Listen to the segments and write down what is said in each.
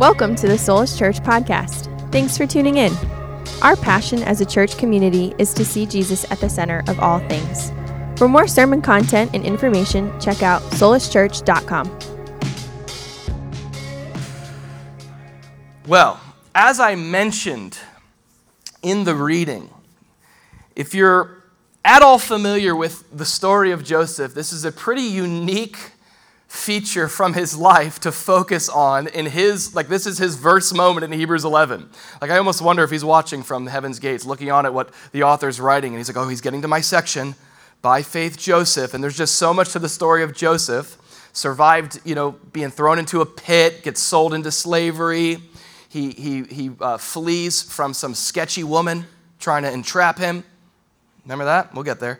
Welcome to the Soulish Church podcast. Thanks for tuning in. Our passion as a church community is to see Jesus at the center of all things. For more sermon content and information, check out soulishchurch.com. Well, as I mentioned in the reading, if you're at all familiar with the story of Joseph, this is a pretty unique feature from his life to focus on in his like this is his verse moment in hebrews 11 like i almost wonder if he's watching from the heaven's gates looking on at what the author's writing and he's like oh he's getting to my section. By faith joseph and there's just so much to the story of joseph survived you know being thrown into a pit gets sold into slavery. He, he, he uh, flees from some sketchy woman trying to entrap him. Remember that? We'll get there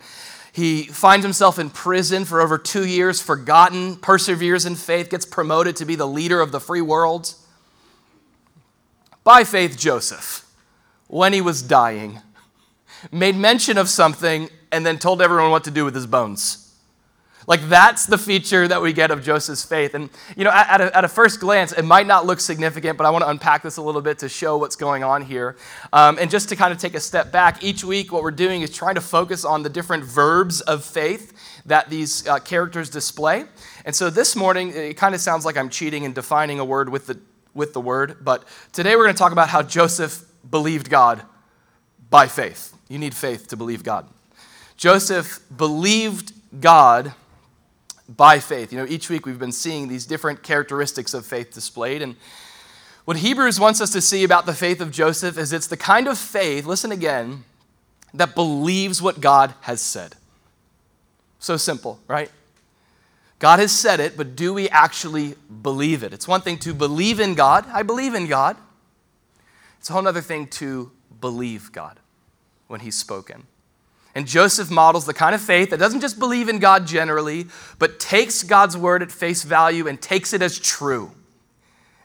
he finds himself in prison for over two years, forgotten, perseveres in faith, gets promoted to be the leader of the free world. By faith, Joseph, when he was dying, made mention of something and then told everyone what to do with his bones. Like that's the feature that we get of Joseph's faith. And, you know, at a, at a first glance, it might not look significant, but I want to unpack this a little bit to show what's going on here. Um, and just to kind of take a step back, each week what we're doing is trying to focus on the different verbs of faith that these uh, characters display. And so this morning, it kind of sounds like I'm cheating and defining a word with the, with the word, but today we're going to talk about how Joseph believed God by faith. You need faith to believe God. Joseph believed God by faith. You know, each week we've been seeing these different characteristics of faith displayed. And what Hebrews wants us to see about the faith of Joseph is it's the kind of faith, listen again, that believes what God has said. So simple, right? God has said it, but do we actually believe it? It's one thing to believe in God. I believe in God. It's a whole other thing to believe God when He's spoken. And Joseph models the kind of faith that doesn't just believe in God generally, but takes God's word at face value and takes it as true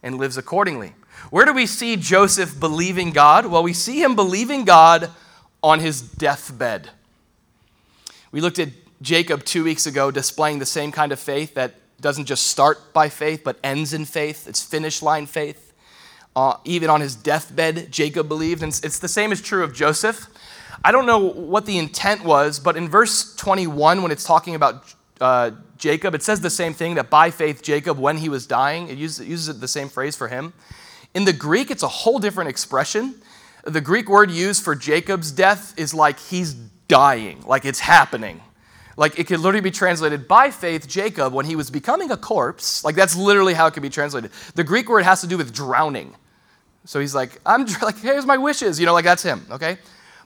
and lives accordingly. Where do we see Joseph believing God? Well, we see him believing God on his deathbed. We looked at Jacob two weeks ago displaying the same kind of faith that doesn't just start by faith, but ends in faith. It's finish line faith. Uh, even on his deathbed, Jacob believed. And it's the same is true of Joseph. I don't know what the intent was, but in verse 21, when it's talking about uh, Jacob, it says the same thing that by faith, Jacob, when he was dying, it uses, it uses the same phrase for him. In the Greek, it's a whole different expression. The Greek word used for Jacob's death is like he's dying, like it's happening. Like it could literally be translated by faith, Jacob, when he was becoming a corpse. Like that's literally how it could be translated. The Greek word has to do with drowning. So he's like, I'm like, here's my wishes, you know, like that's him, okay?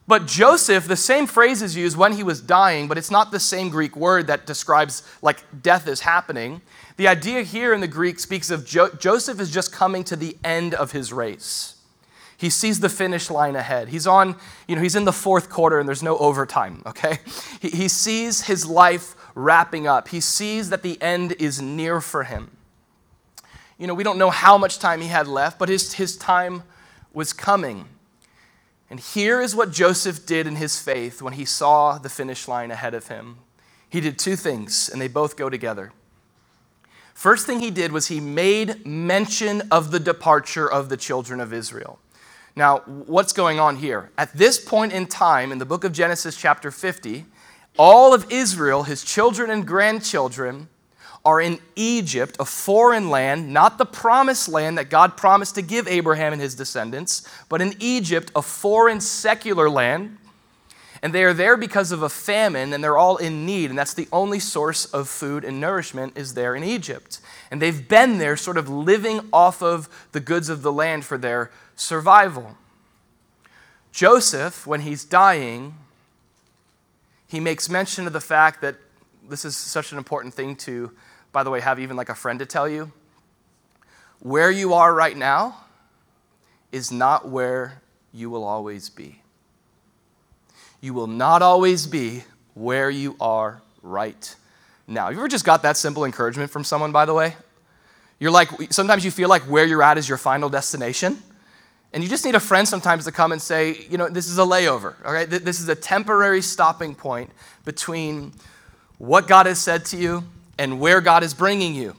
But Joseph, the same phrase is used when he was dying, but it's not the same Greek word that describes like death is happening. The idea here in the Greek speaks of jo- Joseph is just coming to the end of his race. He sees the finish line ahead. He's on, you know, he's in the fourth quarter and there's no overtime, okay? He, he sees his life wrapping up. He sees that the end is near for him. You know, we don't know how much time he had left, but his, his time was coming. And here is what Joseph did in his faith when he saw the finish line ahead of him. He did two things, and they both go together. First thing he did was he made mention of the departure of the children of Israel. Now, what's going on here? At this point in time, in the book of Genesis, chapter 50, all of Israel, his children and grandchildren, are in Egypt, a foreign land, not the promised land that God promised to give Abraham and his descendants, but in Egypt, a foreign secular land. And they are there because of a famine, and they're all in need, and that's the only source of food and nourishment is there in Egypt. And they've been there sort of living off of the goods of the land for their survival. Joseph, when he's dying, he makes mention of the fact that this is such an important thing to by the way, have even like a friend to tell you. Where you are right now is not where you will always be. You will not always be where you are right now. Have you ever just got that simple encouragement from someone, by the way? You're like, sometimes you feel like where you're at is your final destination. And you just need a friend sometimes to come and say, you know, this is a layover, all right? This is a temporary stopping point between what God has said to you and where God is bringing you.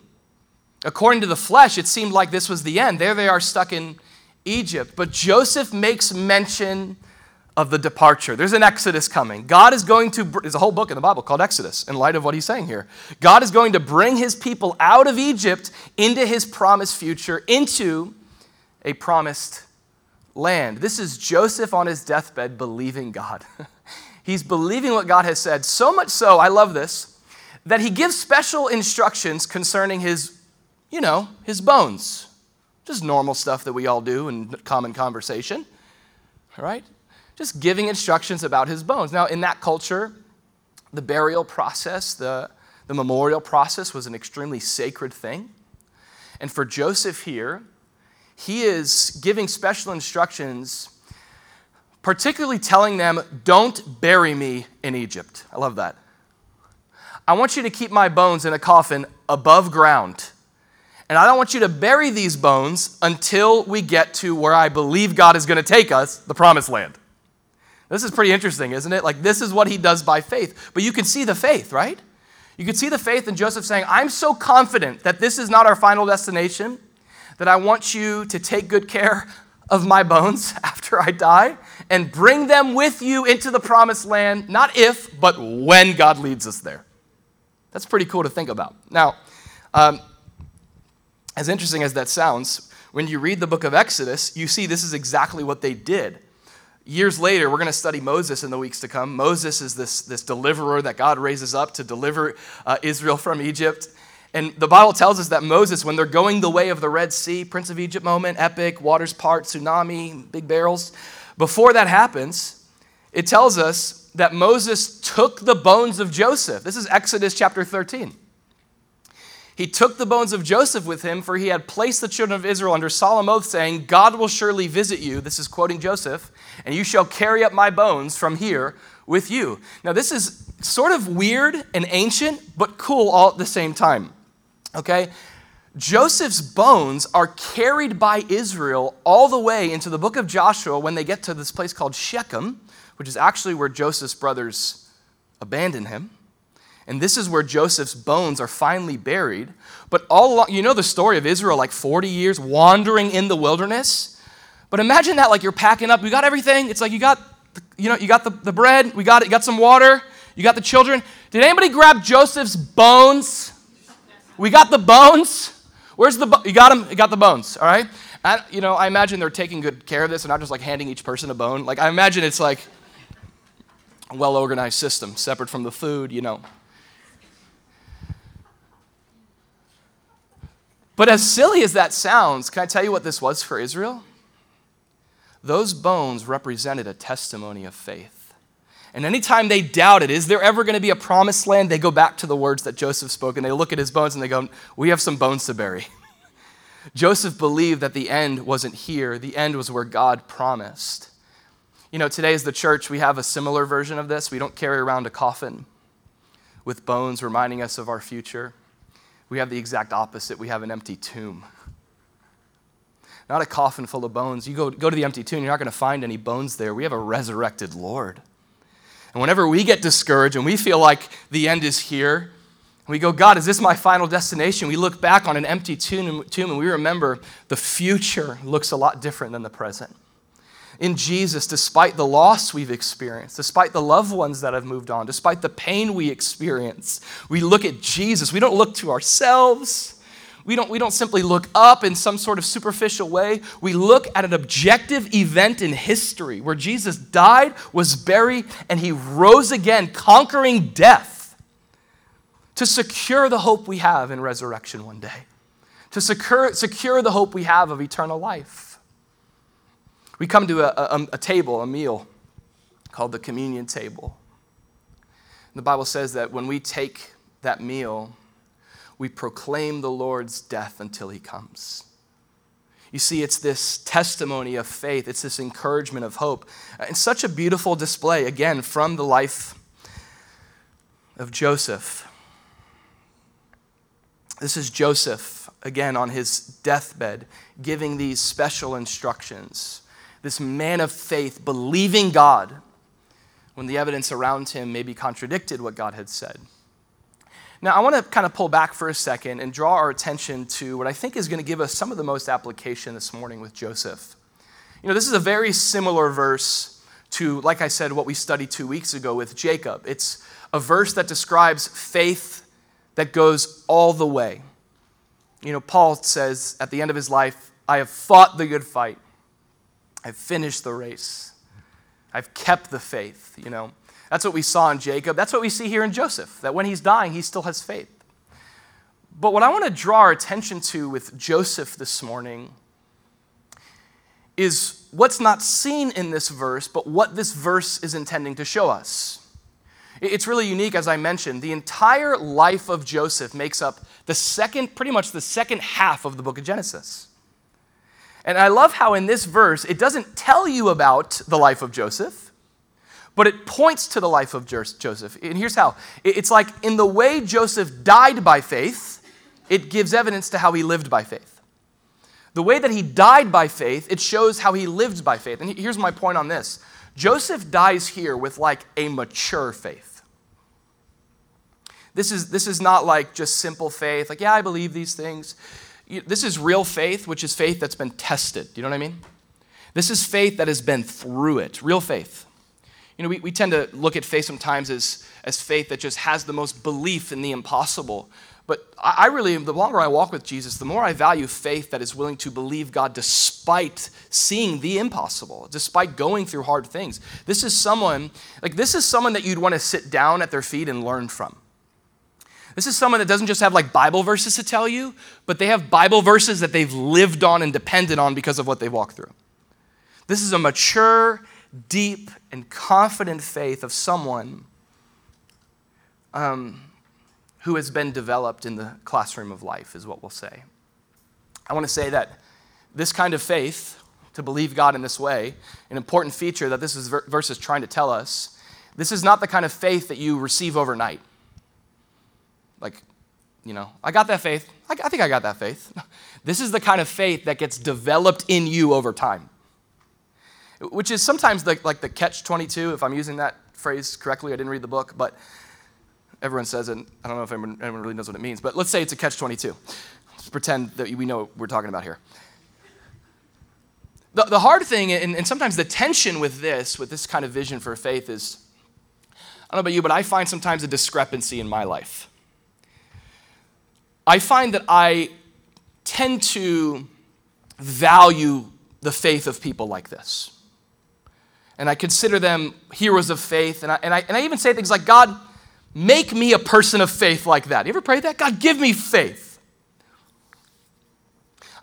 According to the flesh, it seemed like this was the end. There they are stuck in Egypt. But Joseph makes mention of the departure. There's an Exodus coming. God is going to, there's a whole book in the Bible called Exodus in light of what he's saying here. God is going to bring his people out of Egypt into his promised future, into a promised land. This is Joseph on his deathbed believing God. he's believing what God has said, so much so, I love this, that he gives special instructions concerning his, you know, his bones. Just normal stuff that we all do in common conversation. All right? just giving instructions about his bones. Now, in that culture, the burial process, the, the memorial process was an extremely sacred thing. And for Joseph here, he is giving special instructions, particularly telling them, Don't bury me in Egypt. I love that. I want you to keep my bones in a coffin above ground. And I don't want you to bury these bones until we get to where I believe God is going to take us, the promised land. This is pretty interesting, isn't it? Like, this is what he does by faith. But you can see the faith, right? You can see the faith in Joseph saying, I'm so confident that this is not our final destination that I want you to take good care of my bones after I die and bring them with you into the promised land, not if, but when God leads us there. That's pretty cool to think about. Now, um, as interesting as that sounds, when you read the book of Exodus, you see this is exactly what they did years later, we're going to study Moses in the weeks to come. Moses is this, this deliverer that God raises up to deliver uh, Israel from Egypt. And the Bible tells us that Moses, when they're going the way of the Red Sea, Prince of Egypt moment, epic, waters part, tsunami, big barrels, before that happens, it tells us that Moses took the bones of Joseph. This is Exodus chapter 13. He took the bones of Joseph with him, for he had placed the children of Israel under solemn oath, saying, God will surely visit you. This is quoting Joseph, and you shall carry up my bones from here with you. Now, this is sort of weird and ancient, but cool all at the same time. Okay? Joseph's bones are carried by Israel all the way into the book of Joshua when they get to this place called Shechem, which is actually where Joseph's brothers abandon him. And this is where Joseph's bones are finally buried. But all along, you know the story of Israel, like 40 years wandering in the wilderness. But imagine that, like you're packing up, we got everything. It's like you got, you know, you got the, the bread, we got it, you got some water, you got the children. Did anybody grab Joseph's bones? We got the bones. Where's the, bo- you got them, you got the bones, all right? I, you know, I imagine they're taking good care of this and not just like handing each person a bone. Like I imagine it's like well organized system, separate from the food, you know. But as silly as that sounds, can I tell you what this was for Israel? Those bones represented a testimony of faith. And anytime they doubted, is there ever going to be a promised land? They go back to the words that Joseph spoke and they look at his bones and they go, We have some bones to bury. Joseph believed that the end wasn't here, the end was where God promised. You know, today as the church, we have a similar version of this. We don't carry around a coffin with bones reminding us of our future. We have the exact opposite. We have an empty tomb. Not a coffin full of bones. You go, go to the empty tomb, you're not going to find any bones there. We have a resurrected Lord. And whenever we get discouraged and we feel like the end is here, we go, God, is this my final destination? We look back on an empty tomb, tomb and we remember the future looks a lot different than the present in Jesus, despite the loss we've experienced, despite the loved ones that have moved on, despite the pain we experience, we look at Jesus. We don't look to ourselves. We don't, we don't simply look up in some sort of superficial way. We look at an objective event in history where Jesus died, was buried, and he rose again, conquering death to secure the hope we have in resurrection one day, to secure, secure the hope we have of eternal life. We come to a, a, um, a table, a meal called the communion table. The Bible says that when we take that meal, we proclaim the Lord's death until he comes. You see, it's this testimony of faith, it's this encouragement of hope. And such a beautiful display, again, from the life of Joseph. This is Joseph, again, on his deathbed, giving these special instructions this man of faith believing God when the evidence around him maybe contradicted what God had said. Now, I want to kind of pull back for a second and draw our attention to what I think is going to give us some of the most application this morning with Joseph. You know, this is a very similar verse to, like I said, what we studied two weeks ago with Jacob. It's a verse that describes faith that goes all the way. You know, Paul says at the end of his life, I have fought the good fight, I've finished the race, I've kept the faith, you know. That's what we saw in Jacob. That's what we see here in Joseph, that when he's dying, he still has faith. But what I want to draw our attention to with Joseph this morning is what's not seen in this verse, but what this verse is intending to show us. It's really unique, as I mentioned. The entire life of Joseph makes up the second, pretty much the second half of the book of Genesis. And I love how in this verse, it doesn't tell you about the life of Joseph but it points to the life of Joseph. And here's how it's like in the way Joseph died by faith, it gives evidence to how he lived by faith. The way that he died by faith, it shows how he lived by faith. And here's my point on this Joseph dies here with like a mature faith. This is, this is not like just simple faith, like, yeah, I believe these things. This is real faith, which is faith that's been tested. Do you know what I mean? This is faith that has been through it, real faith. You know, we, we tend to look at faith sometimes as, as faith that just has the most belief in the impossible. But I, I really, the longer I walk with Jesus, the more I value faith that is willing to believe God despite seeing the impossible, despite going through hard things. This is someone, like, this is someone that you'd want to sit down at their feet and learn from. This is someone that doesn't just have like Bible verses to tell you, but they have Bible verses that they've lived on and depended on because of what they've walked through. This is a mature, deep and confident faith of someone um, who has been developed in the classroom of life, is what we'll say. I want to say that this kind of faith, to believe God in this way, an important feature that this is verse is trying to tell us, this is not the kind of faith that you receive overnight. You know, I got that faith. I, I think I got that faith. This is the kind of faith that gets developed in you over time which is sometimes the, like the catch 22, if I'm using that phrase correctly. I didn't read the book, but everyone says it. I don't know if anyone, anyone really knows what it means, but let's say it's a catch 22. Let's pretend that we know what we're talking about here. The, the hard thing, and, and sometimes the tension with this, with this kind of vision for faith, is I don't know about you, but I find sometimes a discrepancy in my life. I find that I tend to value the faith of people like this and I consider them heroes of faith. And I, and I, and I even say things like, God, make me a person of faith like that. You ever pray that? God, give me faith.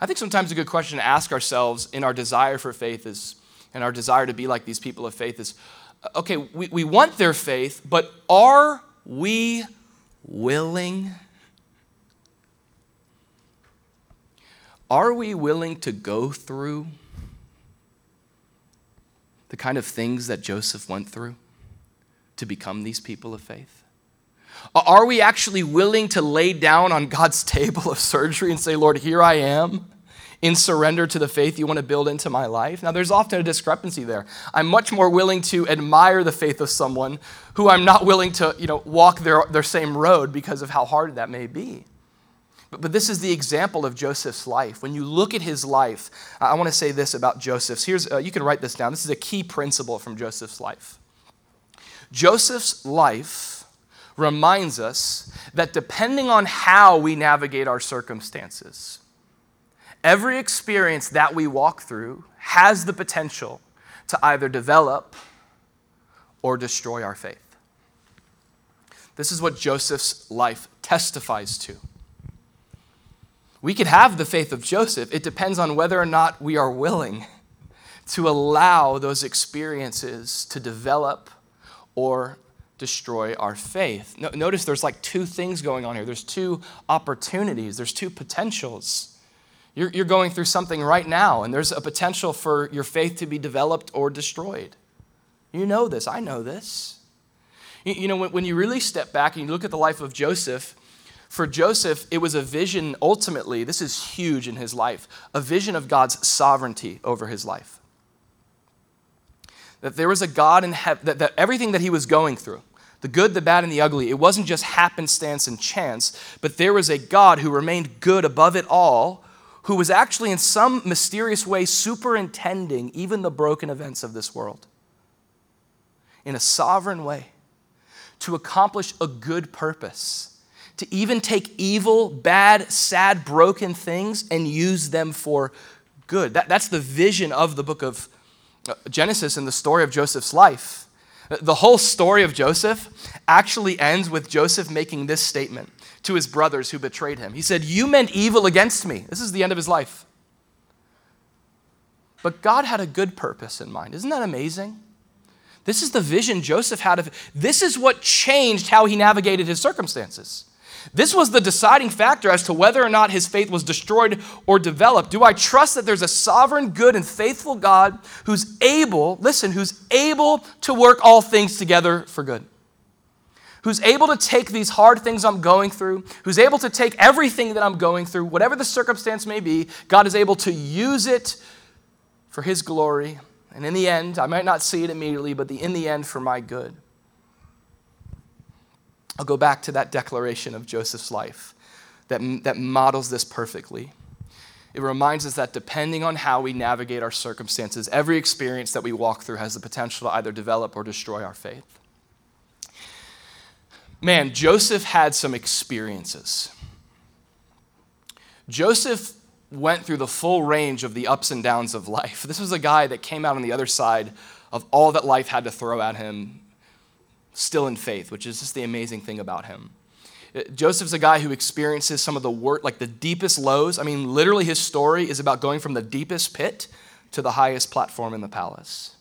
I think sometimes a good question to ask ourselves in our desire for faith is, and our desire to be like these people of faith is, okay, we, we want their faith, but are we willing? Are we willing to go through the kind of things that Joseph went through to become these people of faith? Are we actually willing to lay down on God's table of surgery and say, Lord, here I am in surrender to the faith you want to build into my life? Now, there's often a discrepancy there. I'm much more willing to admire the faith of someone who I'm not willing to you know, walk their, their same road because of how hard that may be. But, but this is the example of Joseph's life. When you look at his life, I want to say this about Joseph's. Here's, uh, you can write this down. This is a key principle from Joseph's life. Joseph's life reminds us that depending on how we navigate our circumstances, every experience that we walk through has the potential to either develop or destroy our faith. This is what Joseph's life testifies to. We could have the faith of Joseph. It depends on whether or not we are willing to allow those experiences to develop or destroy our faith. No, notice there's like two things going on here there's two opportunities, there's two potentials. You're, you're going through something right now, and there's a potential for your faith to be developed or destroyed. You know this, I know this. You, you know, when, when you really step back and you look at the life of Joseph, for Joseph, it was a vision, ultimately, this is huge in his life, a vision of God's sovereignty over his life. That there was a God in heaven, that, that everything that he was going through, the good, the bad, and the ugly. It wasn't just happenstance and chance, but there was a God who remained good above it all, who was actually in some mysterious way superintending even the broken events of this world in a sovereign way to accomplish a good purpose, to even take evil, bad, sad, broken things and use them for good. That, that's the vision of the book of uh, Genesis and the story of Joseph's life. The whole story of Joseph actually ends with Joseph making this statement to his brothers who betrayed him. He said, You meant evil against me. This is the end of his life. But God had a good purpose in mind. Isn't that amazing? This is the vision Joseph had of this is what changed how he navigated his circumstances. This was the deciding factor as to whether or not his faith was destroyed or developed. Do I trust that there's a sovereign, good, and faithful God who's able, listen, who's able to work all things together for good? Who's able to take these hard things I'm going through, who's able to take everything that I'm going through, whatever the circumstance may be, God is able to use it for his glory. And in the end, I might not see it immediately, but the, in the end, for my good. I'll go back to that declaration of Joseph's life that, that models this perfectly. It reminds us that depending on how we navigate our circumstances, every experience that we walk through has the potential to either develop or destroy our faith. Man, Joseph had some experiences. Joseph went through the full range of the ups and downs of life. This was a guy that came out on the other side of all that life had to throw at him still in faith, which is just the amazing thing about him. Uh, Joseph's a guy who experiences some of the work, like the deepest lows. I mean, literally, his story is about going from the deepest pit to the highest platform in the palace.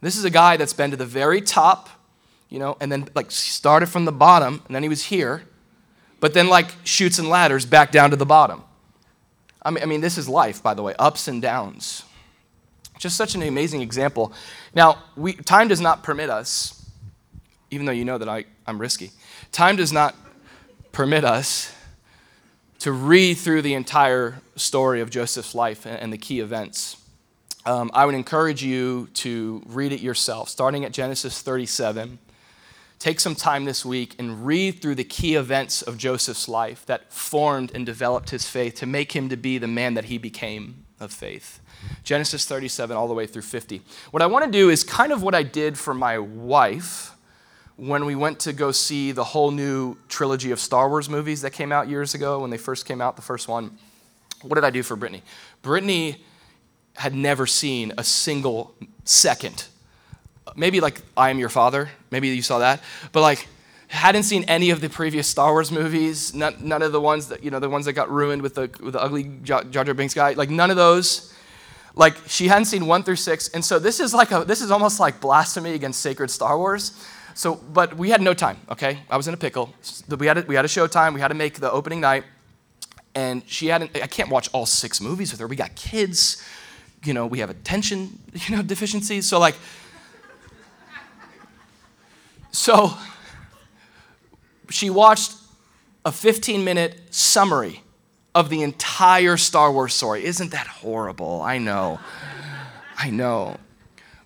This is a guy that's been to the very top, you know, and then like started from the bottom, and then he was here, but then like shoots and ladders back down to the bottom. I mean, I mean, this is life, by the way, ups and downs. Just such an amazing example. Now, we, time does not permit us even though you know that I, I'm risky. Time does not permit us to read through the entire story of Joseph's life and, and the key events. Um, I would encourage you to read it yourself, starting at Genesis 37. Take some time this week and read through the key events of Joseph's life that formed and developed his faith to make him to be the man that he became of faith. Genesis 37 all the way through 50. What I want to do is kind of what I did for my wife when we went to go see the whole new trilogy of Star Wars movies that came out years ago when they first came out, the first one, what did I do for Brittany? Brittany had never seen a single second. Maybe like I Am Your Father, maybe you saw that, but like hadn't seen any of the previous Star Wars movies, none, none of the ones that, you know, the ones that got ruined with the, with the ugly Jar Jar Binks guy, like none of those. Like she hadn't seen one through six. And so this is like a, this is almost like blasphemy against sacred Star Wars so, but we had no time, okay? I was in a pickle. We had a, we had a show time. We had to make the opening night. And she hadn't, I can't watch all six movies with her. We got kids, you know, we have attention, you know, deficiencies. So, like, so she watched a 15 minute summary of the entire Star Wars story. Isn't that horrible? I know. I know.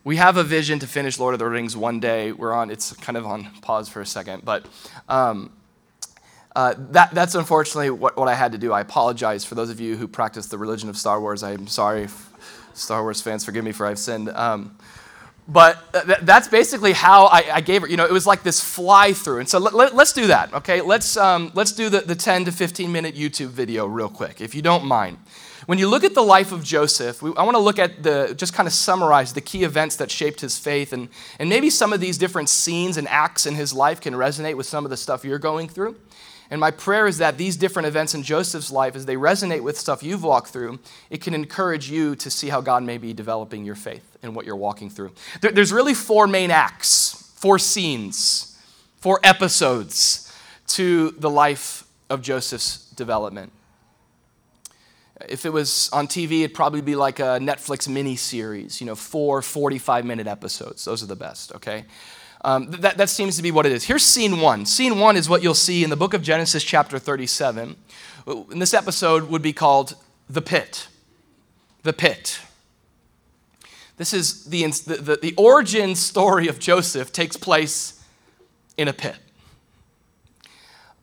We have a vision to finish Lord of the Rings one day. We're on, it's kind of on pause for a second, but um, uh, that, that's unfortunately what, what I had to do. I apologize for those of you who practice the religion of Star Wars. I'm sorry, Star Wars fans, forgive me for I've sinned. Um, but th- that's basically how I, I, gave it. You know, it was like this fly through. And so let, us do that, okay? Let's, um, let's do the, the 10 to 15 minute YouTube video real quick, if you don't mind. When you look at the life of Joseph, we, I want to look at the, just kind of summarize the key events that shaped his faith. And, and maybe some of these different scenes and acts in his life can resonate with some of the stuff you're going through. And my prayer is that these different events in Joseph's life, as they resonate with stuff you've walked through, it can encourage you to see how God may be developing your faith and what you're walking through. There, there's really four main acts, four scenes, four episodes to the life of Joseph's development. If it was on TV, it'd probably be like a Netflix mini series, you know, four 45 minute episodes. Those are the best, okay? Um, that, that seems to be what it is. Here's scene one. Scene one is what you'll see in the book of Genesis, chapter 37. And this episode would be called The Pit. The Pit. This is the, the, the, the origin story of Joseph takes place in a pit.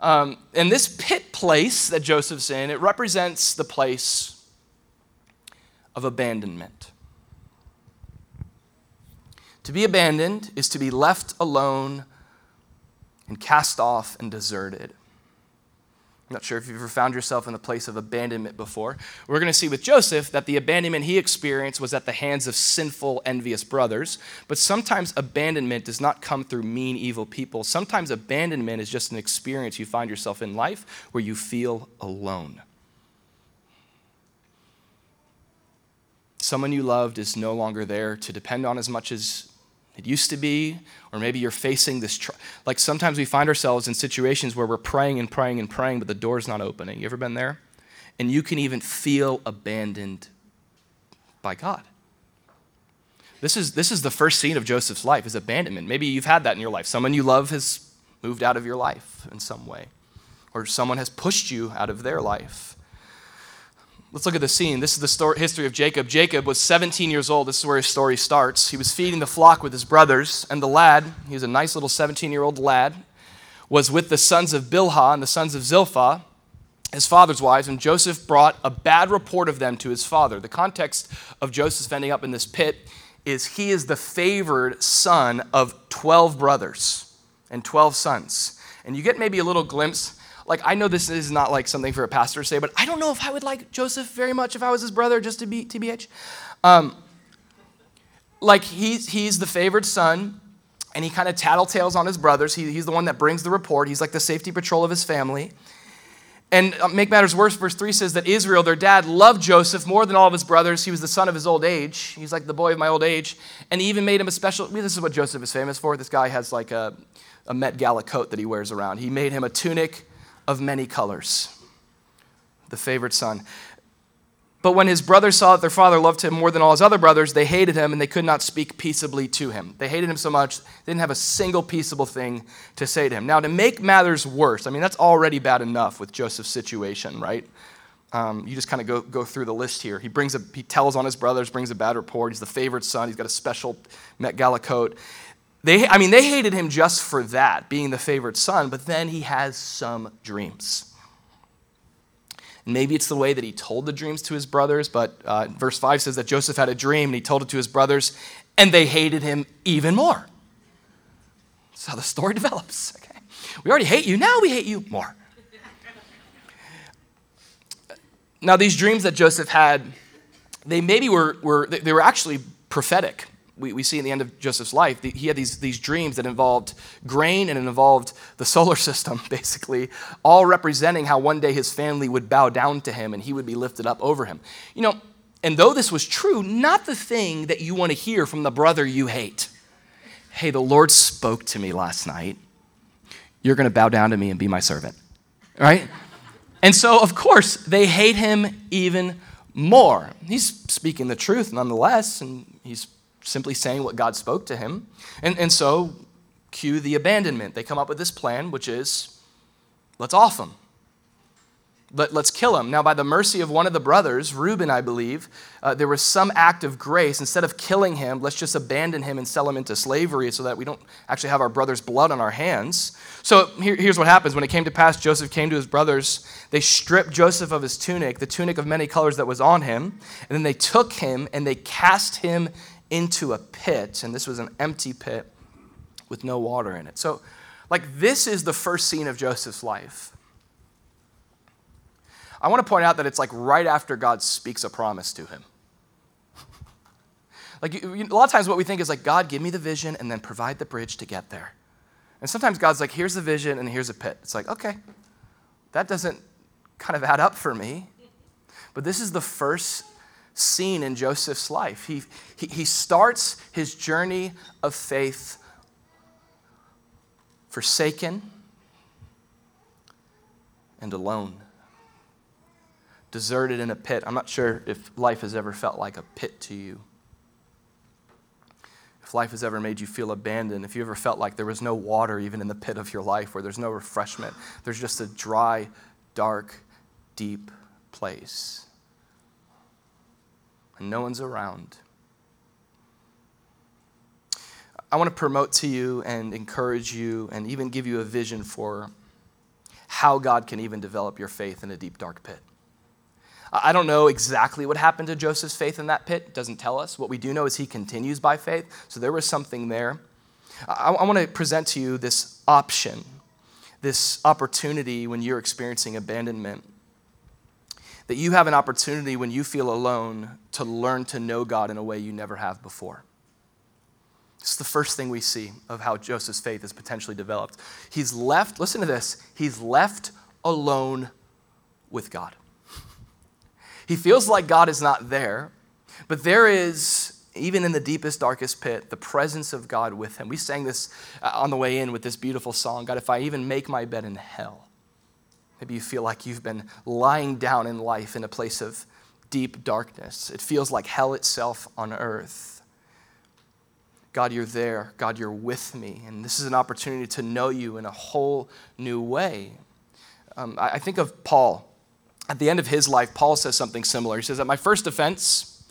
Um, and this pit place that Joseph's in, it represents the place of abandonment. To be abandoned is to be left alone and cast off and deserted. I'm not sure if you've ever found yourself in the place of abandonment before. We're going to see with Joseph that the abandonment he experienced was at the hands of sinful, envious brothers. But sometimes abandonment does not come through mean, evil people. Sometimes abandonment is just an experience you find yourself in life where you feel alone. Someone you loved is no longer there to depend on as much as it used to be, or maybe you're facing this. Tr- like sometimes we find ourselves in situations where we're praying and praying and praying, but the door's not opening. You ever been there? And you can even feel abandoned by God. This is, this is the first scene of Joseph's life, is abandonment. Maybe you've had that in your life. Someone you love has moved out of your life in some way, or someone has pushed you out of their life. Let's look at the scene. This is the story, history of Jacob. Jacob was 17 years old. This is where his story starts. He was feeding the flock with his brothers, and the lad, he was a nice little 17 year old lad, was with the sons of Bilhah and the sons of Zilpah, his father's wives, and Joseph brought a bad report of them to his father. The context of Joseph ending up in this pit is he is the favored son of 12 brothers and 12 sons. And you get maybe a little glimpse like I know this is not like something for a pastor to say, but I don't know if I would like Joseph very much if I was his brother, just to be TBH. Um, like he's he's the favored son, and he kind of tattletales on his brothers. He, he's the one that brings the report. He's like the safety patrol of his family. And uh, make matters worse, verse 3 says that Israel, their dad, loved Joseph more than all of his brothers. He was the son of his old age. He's like the boy of my old age. And he even made him a special. This is what Joseph is famous for. This guy has like a, a Met Gala coat that he wears around. He made him a tunic of many colors, the favored son. But when his brothers saw that their father loved him more than all his other brothers, they hated him and they could not speak peaceably to him. They hated him so much, they didn't have a single peaceable thing to say to him. Now, to make matters worse, I mean, that's already bad enough with Joseph's situation, right? Um, you just kind of go, go through the list here. He brings a, he tells on his brothers, brings a bad report. He's the favorite son. He's got a special Met Gala coat. They, I mean, they hated him just for that, being the favorite son, but then he has some dreams. Maybe it's the way that he told the dreams to his brothers, but uh, verse 5 says that Joseph had a dream and he told it to his brothers, and they hated him even more. That's how the story develops. Okay. We already hate you, now we hate you more. Now, these dreams that Joseph had, they maybe were, were they were actually prophetic we, we see in the end of Joseph's life, the, he had these, these dreams that involved grain and it involved the solar system, basically, all representing how one day his family would bow down to him and he would be lifted up over him. You know, and though this was true, not the thing that you want to hear from the brother you hate. Hey, the Lord spoke to me last night. You're going to bow down to me and be my servant, right? And so, of course, they hate him even more. He's speaking the truth nonetheless, and he's simply saying what God spoke to him. And, and so, cue the abandonment. They come up with this plan, which is let's off him. Let, let's kill him. Now, by the mercy of one of the brothers, Reuben, I believe, uh, there was some act of grace. Instead of killing him, let's just abandon him and sell him into slavery so that we don't actually have our brother's blood on our hands. So here, here's what happens. When it came to pass, Joseph came to his brothers. They stripped Joseph of his tunic, the tunic of many colors that was on him, and then they took him and they cast him into a pit, and this was an empty pit with no water in it. So, like, this is the first scene of Joseph's life. I want to point out that it's like right after God speaks a promise to him. like, you, a lot of times, what we think is like, God, give me the vision and then provide the bridge to get there. And sometimes God's like, here's the vision and here's a pit. It's like, okay, that doesn't kind of add up for me. But this is the first scene in Joseph's life. He, he, he starts his journey of faith forsaken and alone, deserted in a pit. I'm not sure if life has ever felt like a pit to you. If life has ever made you feel abandoned, if you ever felt like there was no water even in the pit of your life, where there's no refreshment, there's just a dry, dark, deep place and no one's around. I want to promote to you and encourage you and even give you a vision for how God can even develop your faith in a deep, dark pit. I don't know exactly what happened to Joseph's faith in that pit. It doesn't tell us. What we do know is he continues by faith. So there was something there. I, I want to present to you this option, this opportunity when you're experiencing abandonment. That you have an opportunity when you feel alone to learn to know God in a way you never have before. It's the first thing we see of how Joseph's faith is potentially developed. He's left, listen to this, he's left alone with God. He feels like God is not there, but there is, even in the deepest, darkest pit, the presence of God with him. We sang this uh, on the way in with this beautiful song God, if I even make my bed in hell, maybe you feel like you've been lying down in life in a place of deep darkness. It feels like hell itself on earth. God, you're there. God, you're with me. And this is an opportunity to know you in a whole new way. Um, I, I think of Paul at the end of his life, Paul says something similar. He says, At my first offense,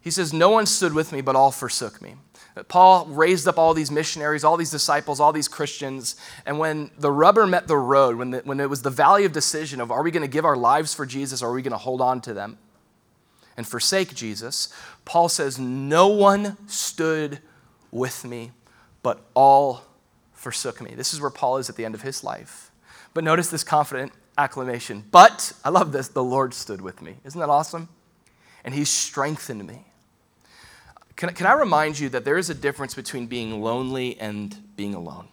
he says, No one stood with me, but all forsook me. Paul raised up all these missionaries, all these disciples, all these Christians. And when the rubber met the road, when, the, when it was the valley of decision of are we going to give our lives for Jesus or are we going to hold on to them and forsake Jesus, Paul says, No one stood with me, but all forsook me. This is where Paul is at the end of his life. But notice this confident acclamation. But, I love this, the Lord stood with me. Isn't that awesome? And he strengthened me. Can, can I remind you that there is a difference between being lonely and being alone?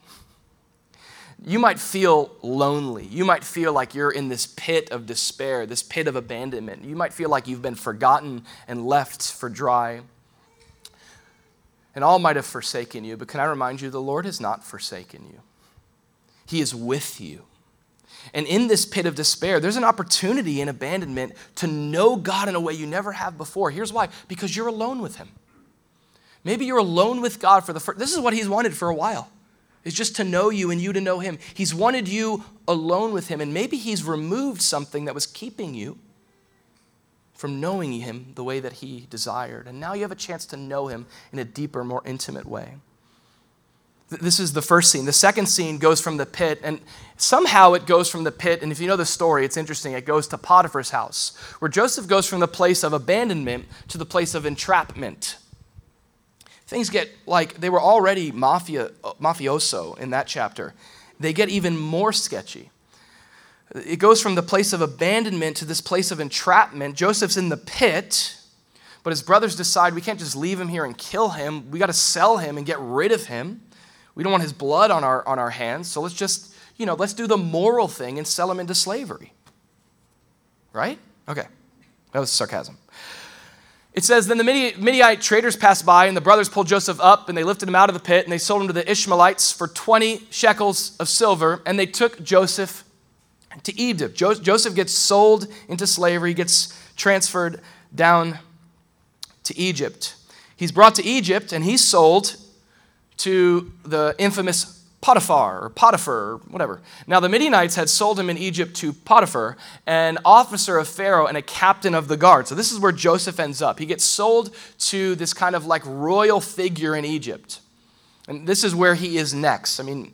You might feel lonely. You might feel like you're in this pit of despair, this pit of abandonment. You might feel like you've been forgotten and left for dry. And all might have forsaken you, but can I remind you, the Lord has not forsaken you. He is with you. And in this pit of despair, there's an opportunity in abandonment to know God in a way you never have before. Here's why because you're alone with Him. Maybe you're alone with God for the first this is what He's wanted for a while. Is just to know you and you to know him. He's wanted you alone with him, and maybe he's removed something that was keeping you from knowing him the way that he desired. And now you have a chance to know him in a deeper, more intimate way. This is the first scene. The second scene goes from the pit, and somehow it goes from the pit. And if you know the story, it's interesting. It goes to Potiphar's house, where Joseph goes from the place of abandonment to the place of entrapment. Things get like they were already mafia, mafioso in that chapter. They get even more sketchy. It goes from the place of abandonment to this place of entrapment. Joseph's in the pit, but his brothers decide we can't just leave him here and kill him. We got to sell him and get rid of him. We don't want his blood on our, on our hands, so let's just, you know, let's do the moral thing and sell him into slavery. Right? Okay. That was sarcasm. It says, Then the Midianite traders passed by, and the brothers pulled Joseph up, and they lifted him out of the pit, and they sold him to the Ishmaelites for 20 shekels of silver, and they took Joseph to Egypt. Joseph gets sold into slavery, gets transferred down to Egypt. He's brought to Egypt, and he's sold to the infamous Potiphar or Potiphar or whatever. Now, the Midianites had sold him in Egypt to Potiphar, an officer of Pharaoh and a captain of the guard. So, this is where Joseph ends up. He gets sold to this kind of like royal figure in Egypt. And this is where he is next. I mean,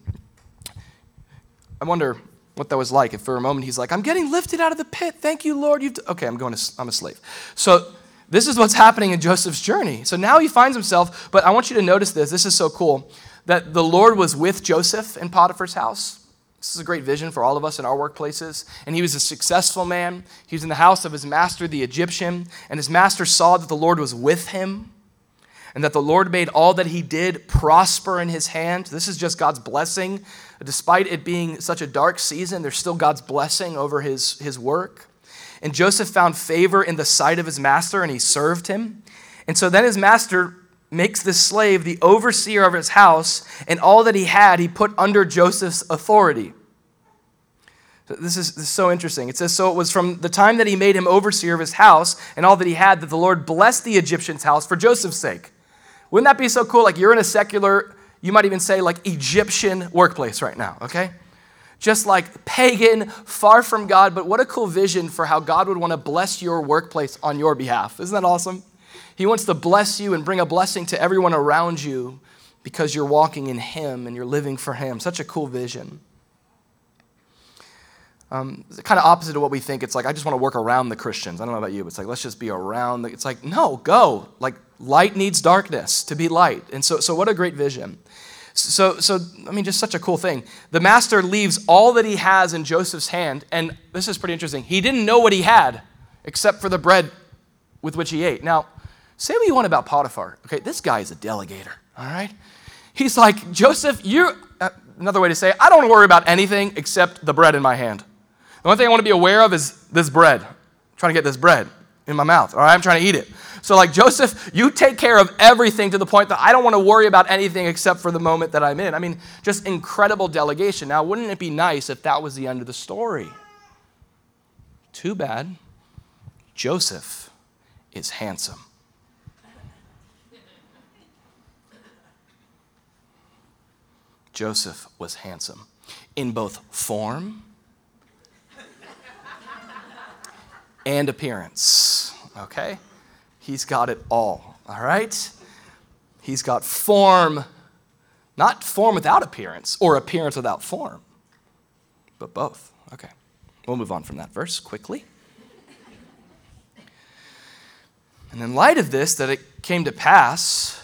I wonder what that was like if for a moment he's like, I'm getting lifted out of the pit. Thank you, Lord. You've okay, I'm going to, I'm a slave. So, this is what's happening in Joseph's journey. So now he finds himself, but I want you to notice this. This is so cool that the Lord was with Joseph in Potiphar's house. This is a great vision for all of us in our workplaces. And he was a successful man. He was in the house of his master, the Egyptian, and his master saw that the Lord was with him and that the Lord made all that he did prosper in his hand. This is just God's blessing. Despite it being such a dark season, there's still God's blessing over his, his work. And Joseph found favor in the sight of his master and he served him. And so then his master makes the slave the overseer of his house, and all that he had he put under Joseph's authority. This is, this is, so interesting. It says, So it was from the time that he made him overseer of his house and all that he had that the Lord blessed the Egyptian's house for Joseph's sake. Wouldn't that be so cool? Like you're in a secular, you might even say like Egyptian workplace right now, okay? just like pagan, far from God, but what a cool vision for how God would want to bless your workplace on your behalf. Isn't that awesome? He wants to bless you and bring a blessing to everyone around you because you're walking in Him and you're living for Him. Such a cool vision. Um, it's kind of opposite of what we think. It's like, I just want to work around the Christians. I don't know about you, but it's like, let's just be around. The, it's like, no, go. Like, light needs darkness to be light. And so, so what a great vision. So, so, I mean, just such a cool thing. The master leaves all that he has in Joseph's hand, and this is pretty interesting. He didn't know what he had except for the bread with which he ate. Now, say what you want about Potiphar. Okay, this guy is a delegator, all right? He's like, Joseph, you, uh, another way to say it, I don't worry about anything except the bread in my hand. The only thing I want to be aware of is this bread. I'm trying to get this bread in my mouth, all right? I'm trying to eat it. So, like, Joseph, you take care of everything to the point that I don't want to worry about anything except for the moment that I'm in. I mean, just incredible delegation. Now, wouldn't it be nice if that was the end of the story? Too bad. Joseph is handsome. Joseph was handsome in both form and appearance. Okay? He's got it all. All right? He's got form, not form without appearance or appearance without form, but both. Okay. We'll move on from that verse quickly. And in light of this, that it came to pass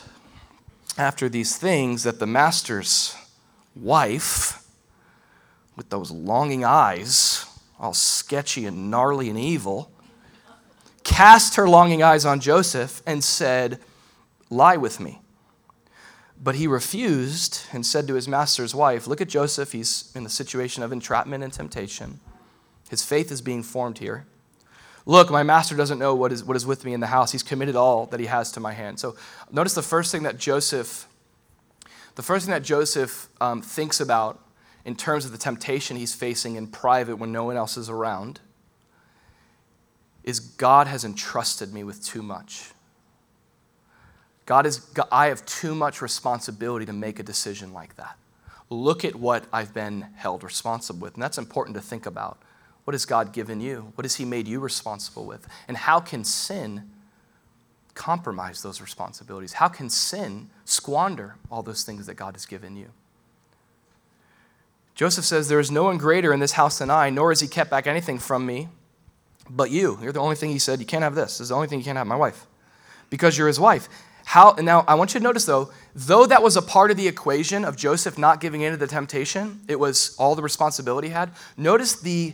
after these things that the master's wife, with those longing eyes, all sketchy and gnarly and evil, cast her longing eyes on Joseph and said, Lie with me. But he refused and said to his master's wife, Look at Joseph. He's in a situation of entrapment and temptation. His faith is being formed here. Look, my master doesn't know what is, what is with me in the house. He's committed all that he has to my hand. So notice the first thing that Joseph, the first thing that Joseph um, thinks about in terms of the temptation he's facing in private when no one else is around is God has entrusted me with too much. God is, I have too much responsibility to make a decision like that. Look at what I've been held responsible with. And that's important to think about. What has God given you? What has He made you responsible with? And how can sin compromise those responsibilities? How can sin squander all those things that God has given you? Joseph says, There is no one greater in this house than I, nor has he kept back anything from me but you. You're the only thing he said, You can't have this. This is the only thing you can't have, my wife, because you're his wife. How, now, I want you to notice though, though that was a part of the equation of Joseph not giving in to the temptation, it was all the responsibility he had. Notice the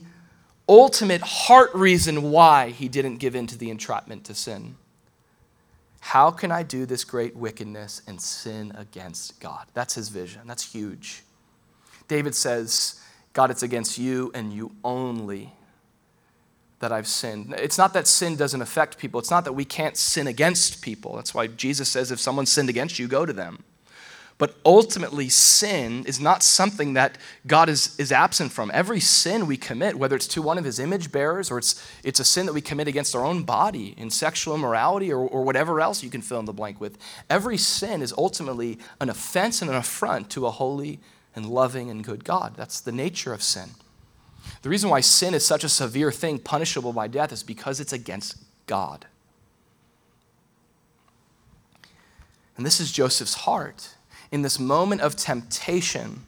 ultimate heart reason why he didn't give in to the entrapment to sin. How can I do this great wickedness and sin against God? That's his vision. That's huge. David says, God, it's against you and you only that I've sinned. It's not that sin doesn't affect people, it's not that we can't sin against people. That's why Jesus says, if someone sinned against you, go to them. But ultimately, sin is not something that God is, is absent from. Every sin we commit, whether it's to one of his image bearers or it's, it's a sin that we commit against our own body in sexual immorality or, or whatever else you can fill in the blank with, every sin is ultimately an offense and an affront to a holy and loving and good God. That's the nature of sin. The reason why sin is such a severe thing, punishable by death, is because it's against God. And this is Joseph's heart. In this moment of temptation,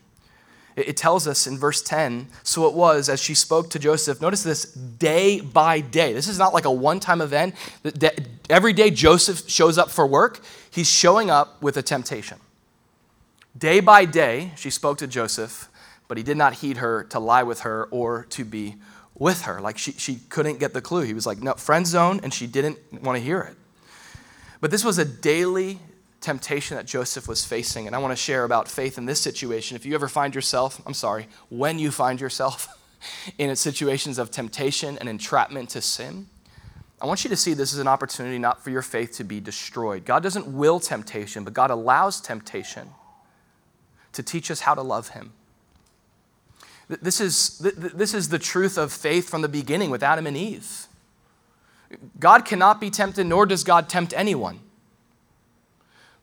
it tells us in verse 10 so it was as she spoke to Joseph. Notice this day by day. This is not like a one time event. Every day Joseph shows up for work, he's showing up with a temptation. Day by day, she spoke to Joseph, but he did not heed her to lie with her or to be with her. Like she, she couldn't get the clue. He was like, no, friend zone, and she didn't want to hear it. But this was a daily temptation that Joseph was facing. And I want to share about faith in this situation. If you ever find yourself, I'm sorry, when you find yourself in situations of temptation and entrapment to sin, I want you to see this as an opportunity not for your faith to be destroyed. God doesn't will temptation, but God allows temptation to teach us how to love Him. This is, this is the truth of faith from the beginning with Adam and Eve. God cannot be tempted, nor does God tempt anyone.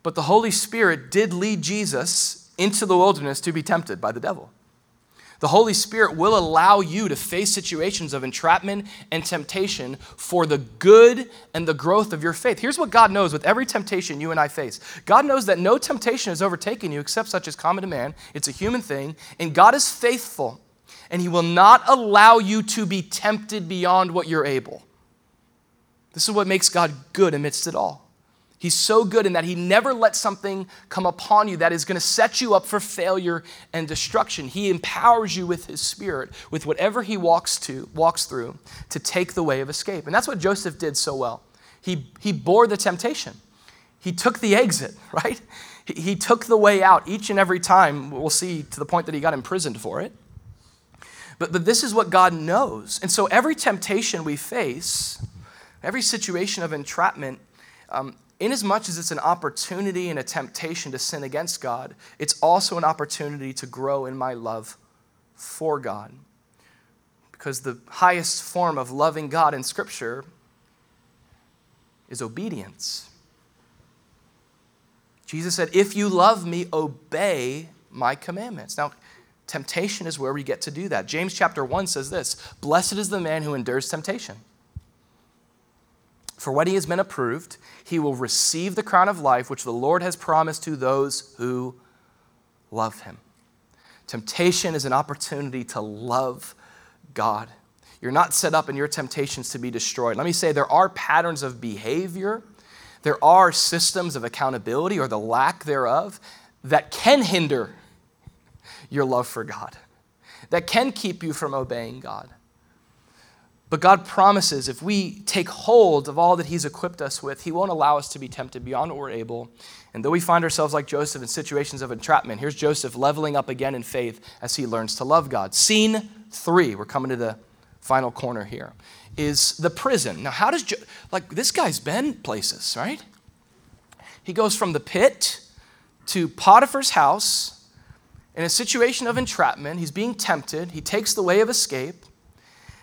But the Holy Spirit did lead Jesus into the wilderness to be tempted by the devil. The Holy Spirit will allow you to face situations of entrapment and temptation for the good and the growth of your faith. Here's what God knows with every temptation you and I face God knows that no temptation has overtaken you except such as common to man. It's a human thing, and God is faithful, and He will not allow you to be tempted beyond what you're able. This is what makes God good amidst it all. He's so good in that he never lets something come upon you that is going to set you up for failure and destruction. He empowers you with his spirit, with whatever he walks to, walks through, to take the way of escape. And that's what Joseph did so well. He, he bore the temptation. He took the exit, right? He, he took the way out each and every time. We'll see to the point that he got imprisoned for it. But, but this is what God knows. And so every temptation we face, every situation of entrapment, um, inasmuch as it's an opportunity and a temptation to sin against God, it's also an opportunity to grow in my love for God. Because the highest form of loving God in Scripture is obedience. Jesus said, If you love me, obey my commandments. Now, temptation is where we get to do that. James chapter 1 says this Blessed is the man who endures temptation. For when he has been approved, he will receive the crown of life which the Lord has promised to those who love him. Temptation is an opportunity to love God. You're not set up in your temptations to be destroyed. Let me say there are patterns of behavior, there are systems of accountability or the lack thereof that can hinder your love for God, that can keep you from obeying God. But God promises if we take hold of all that He's equipped us with, He won't allow us to be tempted beyond what we're able. And though we find ourselves like Joseph in situations of entrapment, here's Joseph leveling up again in faith as he learns to love God. Scene three, we're coming to the final corner here, is the prison. Now, how does, jo- like, this guy's been places, right? He goes from the pit to Potiphar's house in a situation of entrapment. He's being tempted, he takes the way of escape.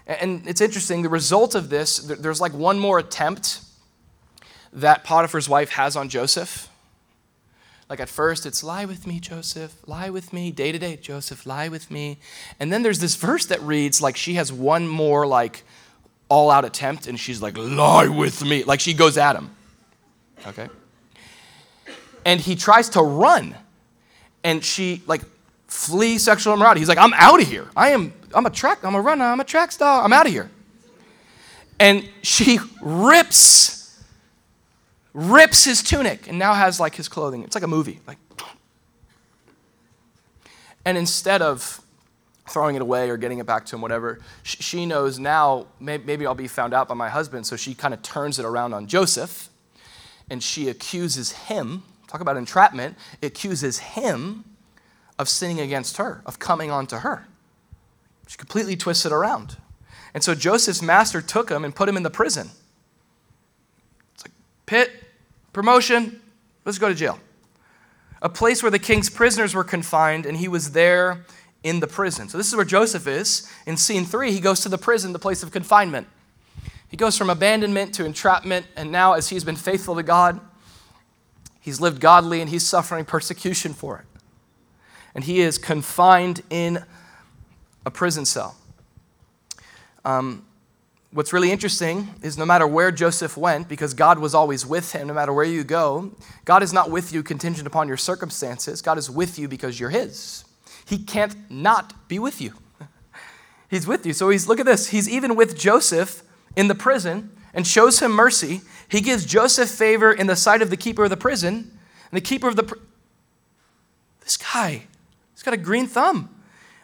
And it's interesting, the result of this, there's like one more attempt that Potiphar's wife has on Joseph. Like at first, it's lie with me, Joseph, lie with me, day to day, Joseph, lie with me. And then there's this verse that reads like she has one more like all out attempt and she's like, lie with me. Like she goes at him. Okay? And he tries to run and she like flee sexual immorality. He's like, I'm out of here. I am I'm a track, I'm a runner, I'm a track star, I'm out of here. And she rips, rips his tunic and now has like his clothing. It's like a movie. Like, and instead of throwing it away or getting it back to him, whatever, she knows now maybe I'll be found out by my husband. So she kind of turns it around on Joseph and she accuses him. Talk about entrapment. Accuses him of sinning against her, of coming onto her. She completely twisted around. And so Joseph's master took him and put him in the prison. It's like, pit, promotion, let's go to jail. A place where the king's prisoners were confined, and he was there in the prison. So this is where Joseph is. In scene three, he goes to the prison, the place of confinement. He goes from abandonment to entrapment, and now, as he's been faithful to God, he's lived godly and he's suffering persecution for it. And he is confined in a prison cell. Um, what's really interesting is no matter where Joseph went, because God was always with him, no matter where you go, God is not with you contingent upon your circumstances. God is with you because you're His. He can't not be with you. He's with you. So he's look at this. He's even with Joseph in the prison and shows him mercy. He gives Joseph favor in the sight of the keeper of the prison. And the keeper of the pr- this guy, he's got a green thumb.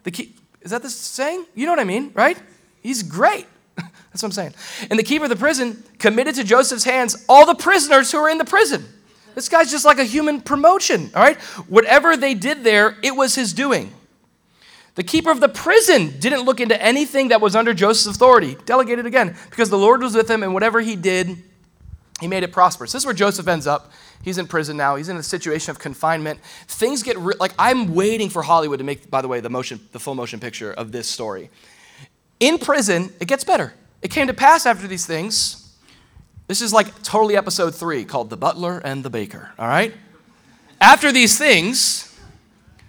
The key, is that the saying? You know what I mean, right? He's great. That's what I'm saying. And the keeper of the prison committed to Joseph's hands all the prisoners who were in the prison. This guy's just like a human promotion, all right? Whatever they did there, it was his doing. The keeper of the prison didn't look into anything that was under Joseph's authority. Delegated again, because the Lord was with him, and whatever he did, he made it prosperous. This is where Joseph ends up. He's in prison now. He's in a situation of confinement. Things get re- like I'm waiting for Hollywood to make, by the way, the motion, the full motion picture of this story. In prison, it gets better. It came to pass after these things. This is like totally episode three called The Butler and the Baker, all right? After these things,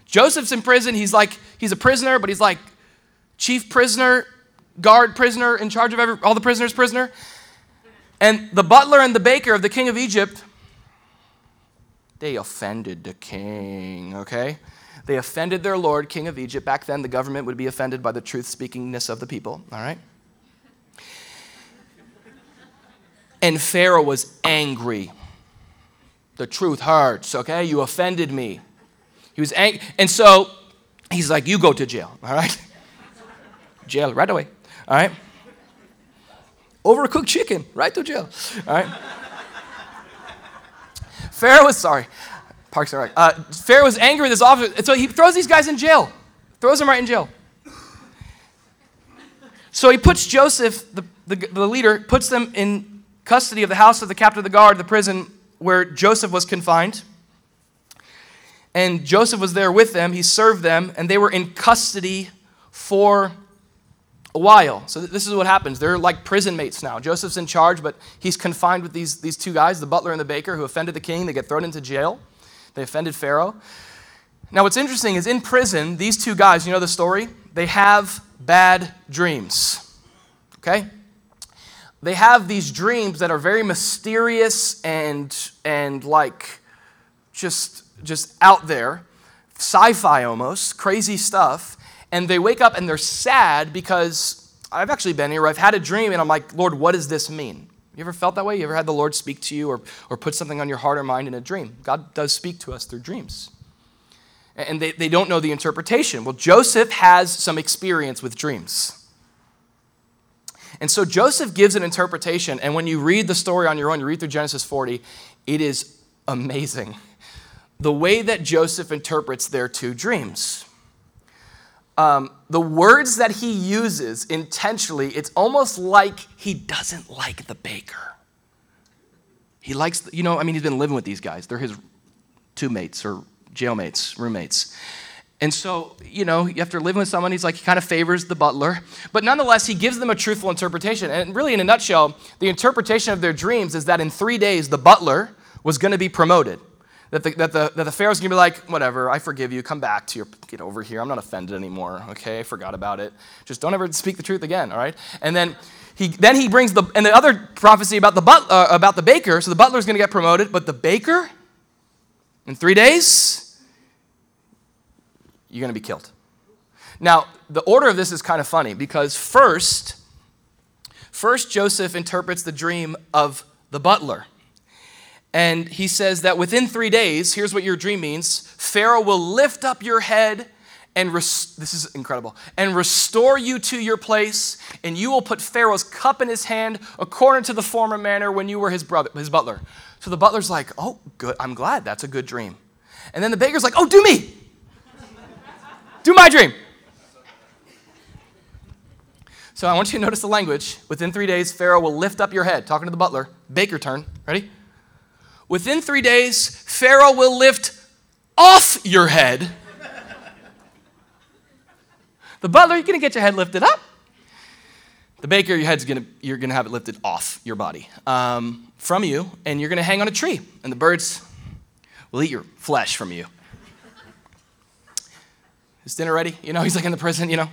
Joseph's in prison. He's like, he's a prisoner, but he's like chief prisoner, guard prisoner, in charge of every, all the prisoners, prisoner. And the butler and the baker of the king of Egypt, they offended the king, okay? They offended their lord, king of Egypt. Back then, the government would be offended by the truth speakingness of the people, all right? And Pharaoh was angry. The truth hurts, okay? You offended me. He was angry. And so he's like, You go to jail, all right? jail right away, all right? Overcooked chicken, right to jail, all right? Pharaoh was sorry. Parks and Rec. Uh, Pharaoh was angry with his officer, so he throws these guys in jail. Throws them right in jail. So he puts Joseph, the, the, the leader, puts them in custody of the house of the captain of the guard, the prison where Joseph was confined. And Joseph was there with them. He served them, and they were in custody for a while. So this is what happens. They're like prison mates now. Joseph's in charge, but he's confined with these, these two guys, the butler and the baker, who offended the king. They get thrown into jail. They offended Pharaoh. Now, what's interesting is in prison, these two guys, you know the story? They have bad dreams. Okay? They have these dreams that are very mysterious and, and like just, just out there, sci fi almost, crazy stuff. And they wake up and they're sad because I've actually been here, I've had a dream and I'm like, Lord, what does this mean? You ever felt that way? You ever had the Lord speak to you or, or put something on your heart or mind in a dream? God does speak to us through dreams. And they, they don't know the interpretation. Well, Joseph has some experience with dreams. And so Joseph gives an interpretation, and when you read the story on your own, you read through Genesis 40, it is amazing. The way that Joseph interprets their two dreams. Um, the words that he uses intentionally, it's almost like he doesn't like the baker. He likes, you know, I mean, he's been living with these guys. They're his two mates or jailmates, roommates. And so, you know, after living with someone, he's like, he kind of favors the butler. But nonetheless, he gives them a truthful interpretation. And really, in a nutshell, the interpretation of their dreams is that in three days, the butler was going to be promoted. That the, that the, that the Pharaoh's gonna be like, whatever, I forgive you, come back to your, get over here, I'm not offended anymore, okay, I forgot about it. Just don't ever speak the truth again, all right? And then he, then he brings the, and the other prophecy about the, but, uh, about the baker, so the butler's gonna get promoted, but the baker, in three days, you're gonna be killed. Now, the order of this is kind of funny because first, first Joseph interprets the dream of the butler. And he says that within three days, here's what your dream means Pharaoh will lift up your head and res- this is incredible and restore you to your place and you will put pharaoh's cup in his hand according to the former manner when you were his brother his butler. So the butler's like oh good i'm glad that's a good dream. And then the baker's like oh do me! Do my dream! So i want you to notice the language. Within three days pharaoh will lift up your head. Talking to the butler. Baker turn. Ready Within three days, Pharaoh will lift off your head. the butler, you're going to get your head lifted up. The baker, your head's gonna, you're going to have it lifted off your body um, from you, and you're going to hang on a tree, and the birds will eat your flesh from you. Is dinner ready? You know, he's like in the prison, you know.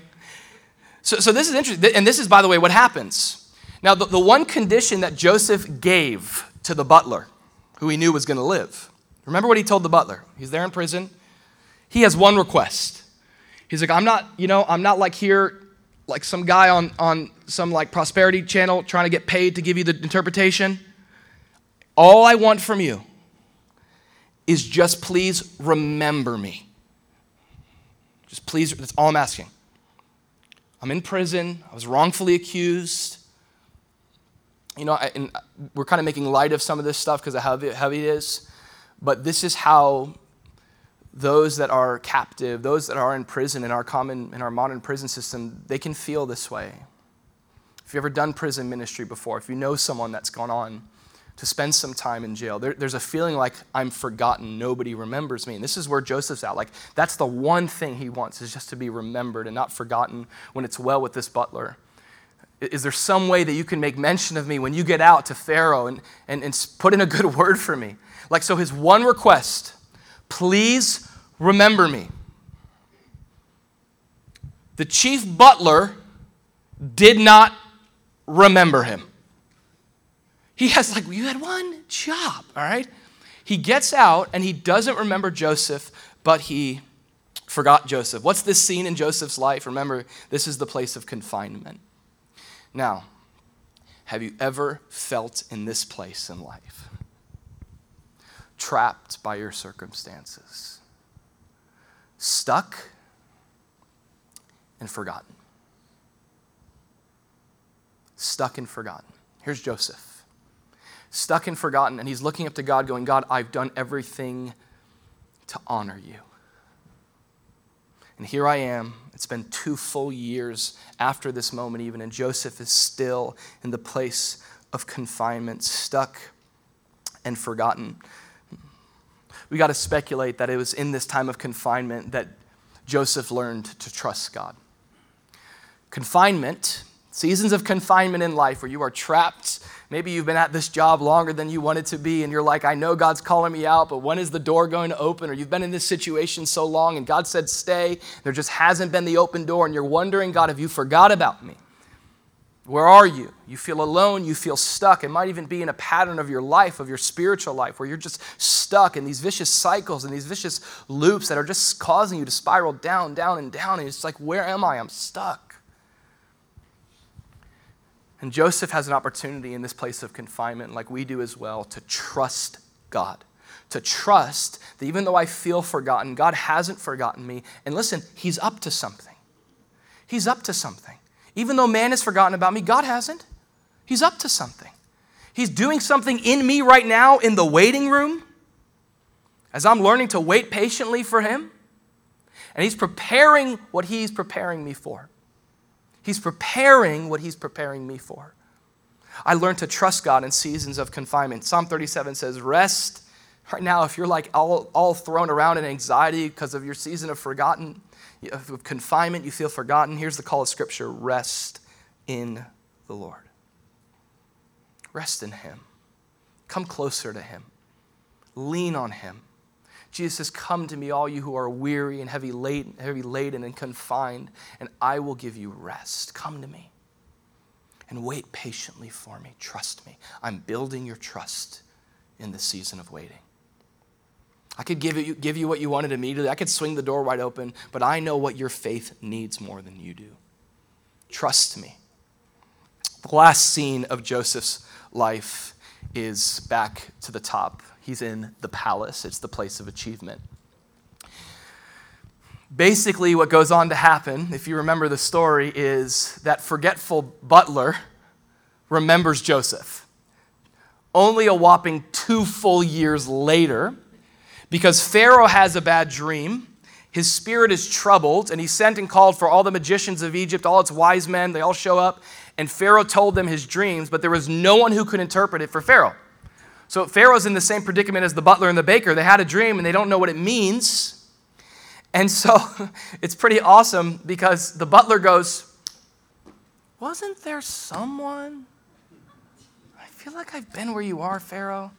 So, so this is interesting. And this is, by the way, what happens. Now, the, the one condition that Joseph gave to the butler who he knew was going to live. Remember what he told the butler? He's there in prison. He has one request. He's like, I'm not, you know, I'm not like here, like some guy on, on some like prosperity channel trying to get paid to give you the interpretation. All I want from you is just please remember me. Just please, that's all I'm asking. I'm in prison. I was wrongfully accused you know, and we're kind of making light of some of this stuff because of how heavy it is, but this is how those that are captive, those that are in prison in our common, in our modern prison system, they can feel this way. If you've ever done prison ministry before, if you know someone that's gone on to spend some time in jail, there, there's a feeling like I'm forgotten, nobody remembers me. And this is where Joseph's at. Like, that's the one thing he wants is just to be remembered and not forgotten when it's well with this butler. Is there some way that you can make mention of me when you get out to Pharaoh and, and, and put in a good word for me? Like, so his one request please remember me. the chief butler did not remember him. He has, like, you had one job, all right? He gets out and he doesn't remember Joseph, but he forgot Joseph. What's this scene in Joseph's life? Remember, this is the place of confinement. Now, have you ever felt in this place in life? Trapped by your circumstances, stuck and forgotten. Stuck and forgotten. Here's Joseph. Stuck and forgotten, and he's looking up to God, going, God, I've done everything to honor you. And here I am. It's been two full years after this moment, even, and Joseph is still in the place of confinement, stuck and forgotten. We got to speculate that it was in this time of confinement that Joseph learned to trust God. Confinement, seasons of confinement in life where you are trapped Maybe you've been at this job longer than you wanted to be, and you're like, I know God's calling me out, but when is the door going to open? Or you've been in this situation so long, and God said, stay. There just hasn't been the open door, and you're wondering, God, have you forgot about me? Where are you? You feel alone, you feel stuck. It might even be in a pattern of your life, of your spiritual life, where you're just stuck in these vicious cycles and these vicious loops that are just causing you to spiral down, down, and down. And it's like, where am I? I'm stuck. And Joseph has an opportunity in this place of confinement, like we do as well, to trust God. To trust that even though I feel forgotten, God hasn't forgotten me. And listen, He's up to something. He's up to something. Even though man has forgotten about me, God hasn't. He's up to something. He's doing something in me right now in the waiting room as I'm learning to wait patiently for Him. And He's preparing what He's preparing me for. He's preparing what He's preparing me for. I learned to trust God in seasons of confinement. Psalm 37 says, Rest. Right now, if you're like all, all thrown around in anxiety because of your season of forgotten, of confinement, you feel forgotten, here's the call of Scripture rest in the Lord. Rest in Him. Come closer to Him. Lean on Him. Jesus says, Come to me, all you who are weary and heavy laden, heavy laden and confined, and I will give you rest. Come to me and wait patiently for me. Trust me. I'm building your trust in the season of waiting. I could give you, give you what you wanted immediately. I could swing the door wide open, but I know what your faith needs more than you do. Trust me. The last scene of Joseph's life is back to the top He's in the palace, it's the place of achievement. Basically, what goes on to happen, if you remember the story, is that forgetful butler remembers Joseph. Only a whopping two full years later, because Pharaoh has a bad dream. His spirit is troubled, and he sent and called for all the magicians of Egypt, all its wise men. They all show up, and Pharaoh told them his dreams, but there was no one who could interpret it for Pharaoh. So Pharaoh's in the same predicament as the butler and the baker. They had a dream and they don't know what it means. And so it's pretty awesome because the butler goes, Wasn't there someone? I feel like I've been where you are, Pharaoh.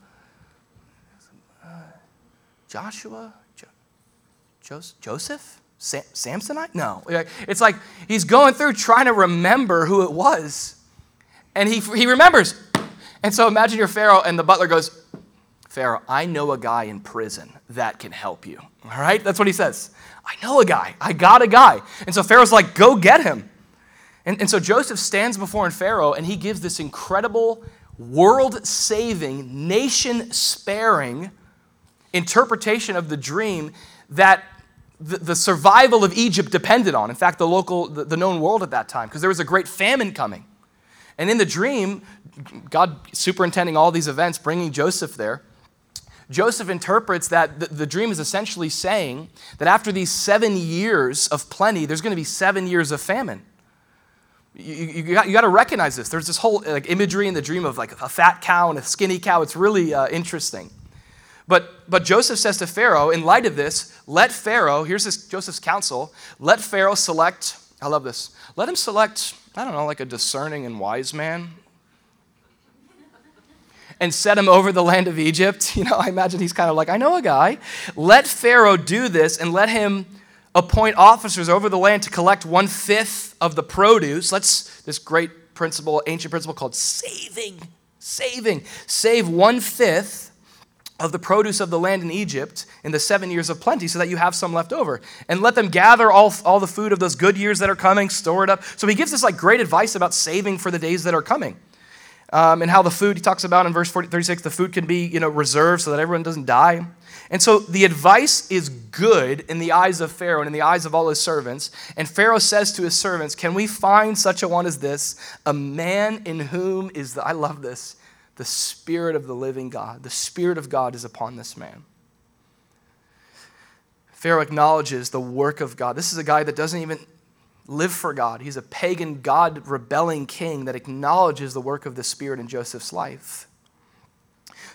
Uh, Joshua? Jo- Joseph? Sam- Samsonite? No. It's like he's going through trying to remember who it was. And he, he remembers, and so imagine you're Pharaoh, and the butler goes, Pharaoh, I know a guy in prison that can help you. All right? That's what he says. I know a guy. I got a guy. And so Pharaoh's like, go get him. And, and so Joseph stands before Pharaoh, and he gives this incredible, world saving, nation sparing interpretation of the dream that the, survival of Egypt depended on. In fact, the local, the known world at that time, because there was a great famine coming. And in the dream, God superintending all these events, bringing Joseph there, Joseph interprets that the, the, dream is essentially saying that after these seven years of plenty, there's going to be seven years of famine. You, you, you, got, you got, to recognize this. There's this whole like, imagery in the dream of like a fat cow and a skinny cow. It's really uh, interesting. But, but Joseph says to Pharaoh, in light of this, let Pharaoh, here's this, Joseph's counsel, let Pharaoh select, I love this, let him select, I don't know, like a discerning and wise man and set him over the land of Egypt. You know, I imagine he's kind of like, I know a guy. Let Pharaoh do this and let him appoint officers over the land to collect one fifth of the produce. Let's, this great principle, ancient principle called saving. Saving. Save one fifth of the produce of the land in Egypt in the seven years of plenty so that you have some left over. And let them gather all, all the food of those good years that are coming, store it up. So he gives this like great advice about saving for the days that are coming. Um, and how the food, he talks about in verse 40, 36, the food can be, you know, reserved so that everyone doesn't die. And so the advice is good in the eyes of Pharaoh and in the eyes of all his servants. And Pharaoh says to his servants, Can we find such a one as this? A man in whom is the, I love this, the Spirit of the living God. The Spirit of God is upon this man. Pharaoh acknowledges the work of God. This is a guy that doesn't even live for God. He's a pagan, God rebelling king that acknowledges the work of the Spirit in Joseph's life.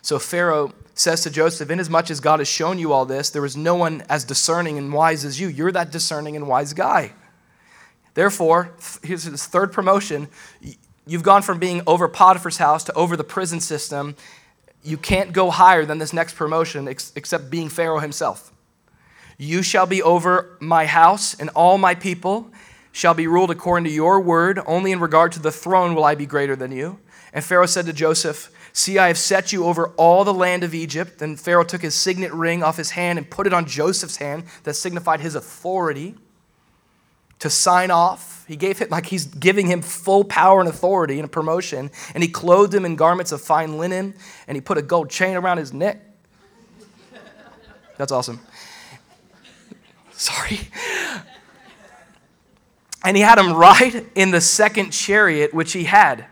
So Pharaoh says to Joseph, Inasmuch as God has shown you all this, there is no one as discerning and wise as you. You're that discerning and wise guy. Therefore, here's his third promotion. You've gone from being over Potiphar's house to over the prison system. You can't go higher than this next promotion ex- except being Pharaoh himself. You shall be over my house, and all my people shall be ruled according to your word. Only in regard to the throne will I be greater than you. And Pharaoh said to Joseph, See, I have set you over all the land of Egypt. Then Pharaoh took his signet ring off his hand and put it on Joseph's hand, that signified his authority to sign off. He gave him, like he's giving him full power and authority and a promotion. And he clothed him in garments of fine linen, and he put a gold chain around his neck. That's awesome. Sorry. And he had him ride in the second chariot which he had.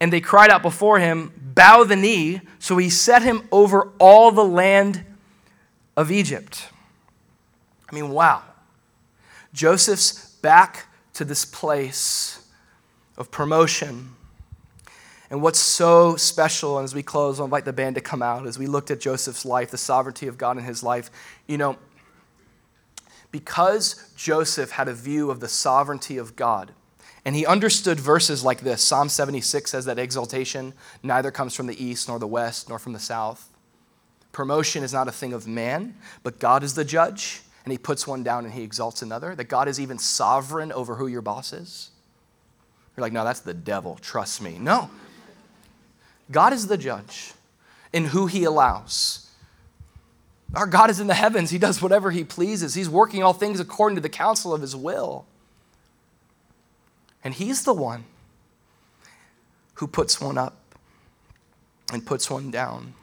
And they cried out before him, Bow the knee. So he set him over all the land of Egypt. I mean, wow. Joseph's back to this place of promotion. And what's so special, and as we close, I'll invite the band to come out, as we looked at Joseph's life, the sovereignty of God in his life, you know, because Joseph had a view of the sovereignty of God, and he understood verses like this Psalm 76 says that exaltation neither comes from the east, nor the west, nor from the south. Promotion is not a thing of man, but God is the judge, and he puts one down and he exalts another. That God is even sovereign over who your boss is. You're like, no, that's the devil, trust me. No. God is the judge in who he allows. Our God is in the heavens. He does whatever He pleases. He's working all things according to the counsel of His will. And He's the one who puts one up and puts one down.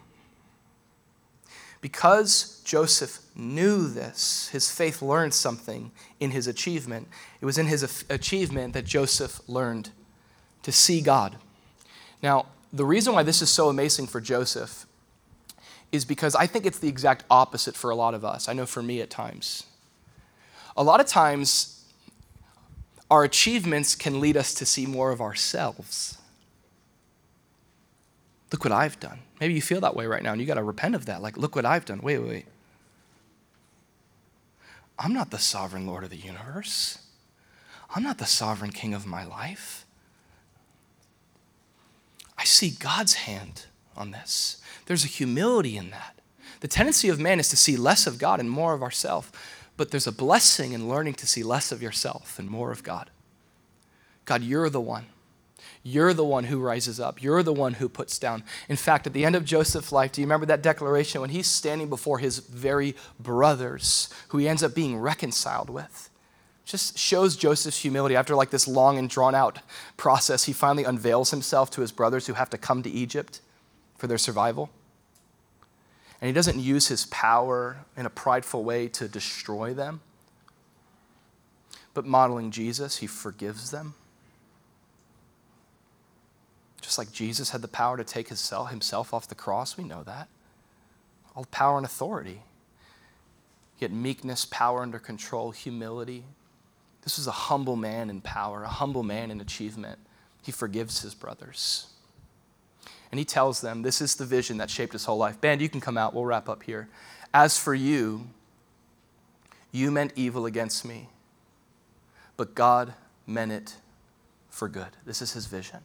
Because Joseph knew this, his faith learned something in his achievement. It was in his achievement that Joseph learned to see God. Now, the reason why this is so amazing for Joseph is because I think it's the exact opposite for a lot of us. I know for me at times. A lot of times, our achievements can lead us to see more of ourselves. Look what I've done. Maybe you feel that way right now and you got to repent of that. Like, look what I've done. Wait, wait, wait. I'm not the sovereign Lord of the universe. I'm not the sovereign king of my life. I see God's hand on this. There's a humility in that. The tendency of man is to see less of God and more of ourself, but there's a blessing in learning to see less of yourself and more of God. God, you're the one. You're the one who rises up. You're the one who puts down. In fact, at the end of Joseph's life, do you remember that declaration when he's standing before his very brothers, who he ends up being reconciled with? Just shows Joseph's humility. After like this long and drawn out process, he finally unveils himself to his brothers who have to come to Egypt for their survival. And he doesn't use his power in a prideful way to destroy them, but modeling Jesus, he forgives them. Just like Jesus had the power to take himself off the cross, we know that. All power and authority. Yet meekness, power under control, humility. This was a humble man in power, a humble man in achievement. He forgives his brothers. And he tells them, This is the vision that shaped his whole life. Band, you can come out. We'll wrap up here. As for you, you meant evil against me, but God meant it for good. This is his vision.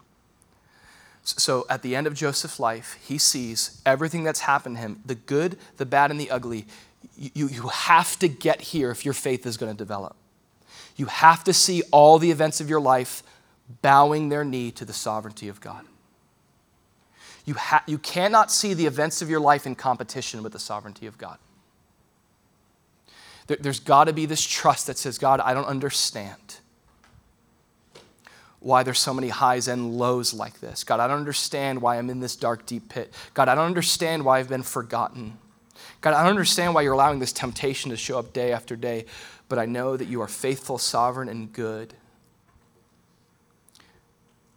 So at the end of Joseph's life, he sees everything that's happened to him the good, the bad, and the ugly. you, you have to get here if your faith is going to develop. You have to see all the events of your life bowing their knee to the sovereignty of God. You, ha- you cannot see the events of your life in competition with the sovereignty of God. There, there's got to be this trust that says, God, I don't understand why there's so many highs and lows like this. God, I don't understand why I'm in this dark, deep pit. God, I don't understand why I've been forgotten. God, I don't understand why you're allowing this temptation to show up day after day, but I know that you are faithful, sovereign, and good.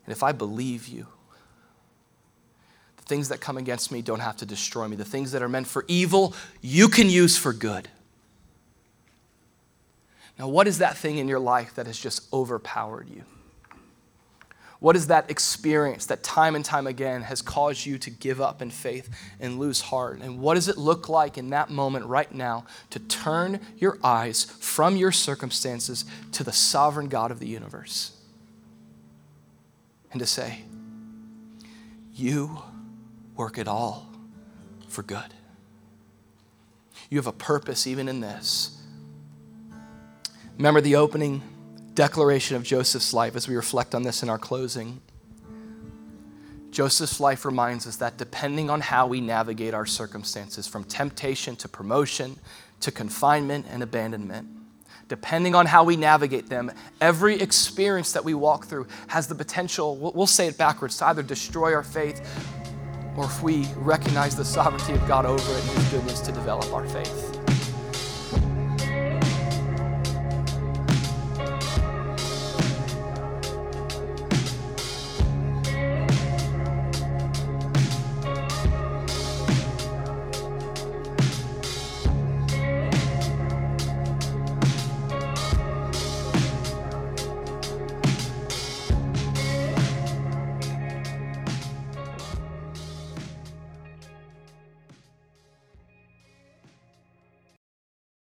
And if I believe you, the things that come against me don't have to destroy me. The things that are meant for evil, you can use for good. Now, what is that thing in your life that has just overpowered you? What is that experience that time and time again has caused you to give up in faith and lose heart? And what does it look like in that moment right now to turn your eyes from your circumstances to the sovereign God of the universe? And to say, You work it all for good. You have a purpose even in this. Remember the opening declaration of Joseph's life as we reflect on this in our closing. Joseph's life reminds us that depending on how we navigate our circumstances, from temptation to promotion to confinement and abandonment, depending on how we navigate them, every experience that we walk through has the potential, we'll say it backwards, to either destroy our faith or if we recognize the sovereignty of God over it and His goodness to develop our faith.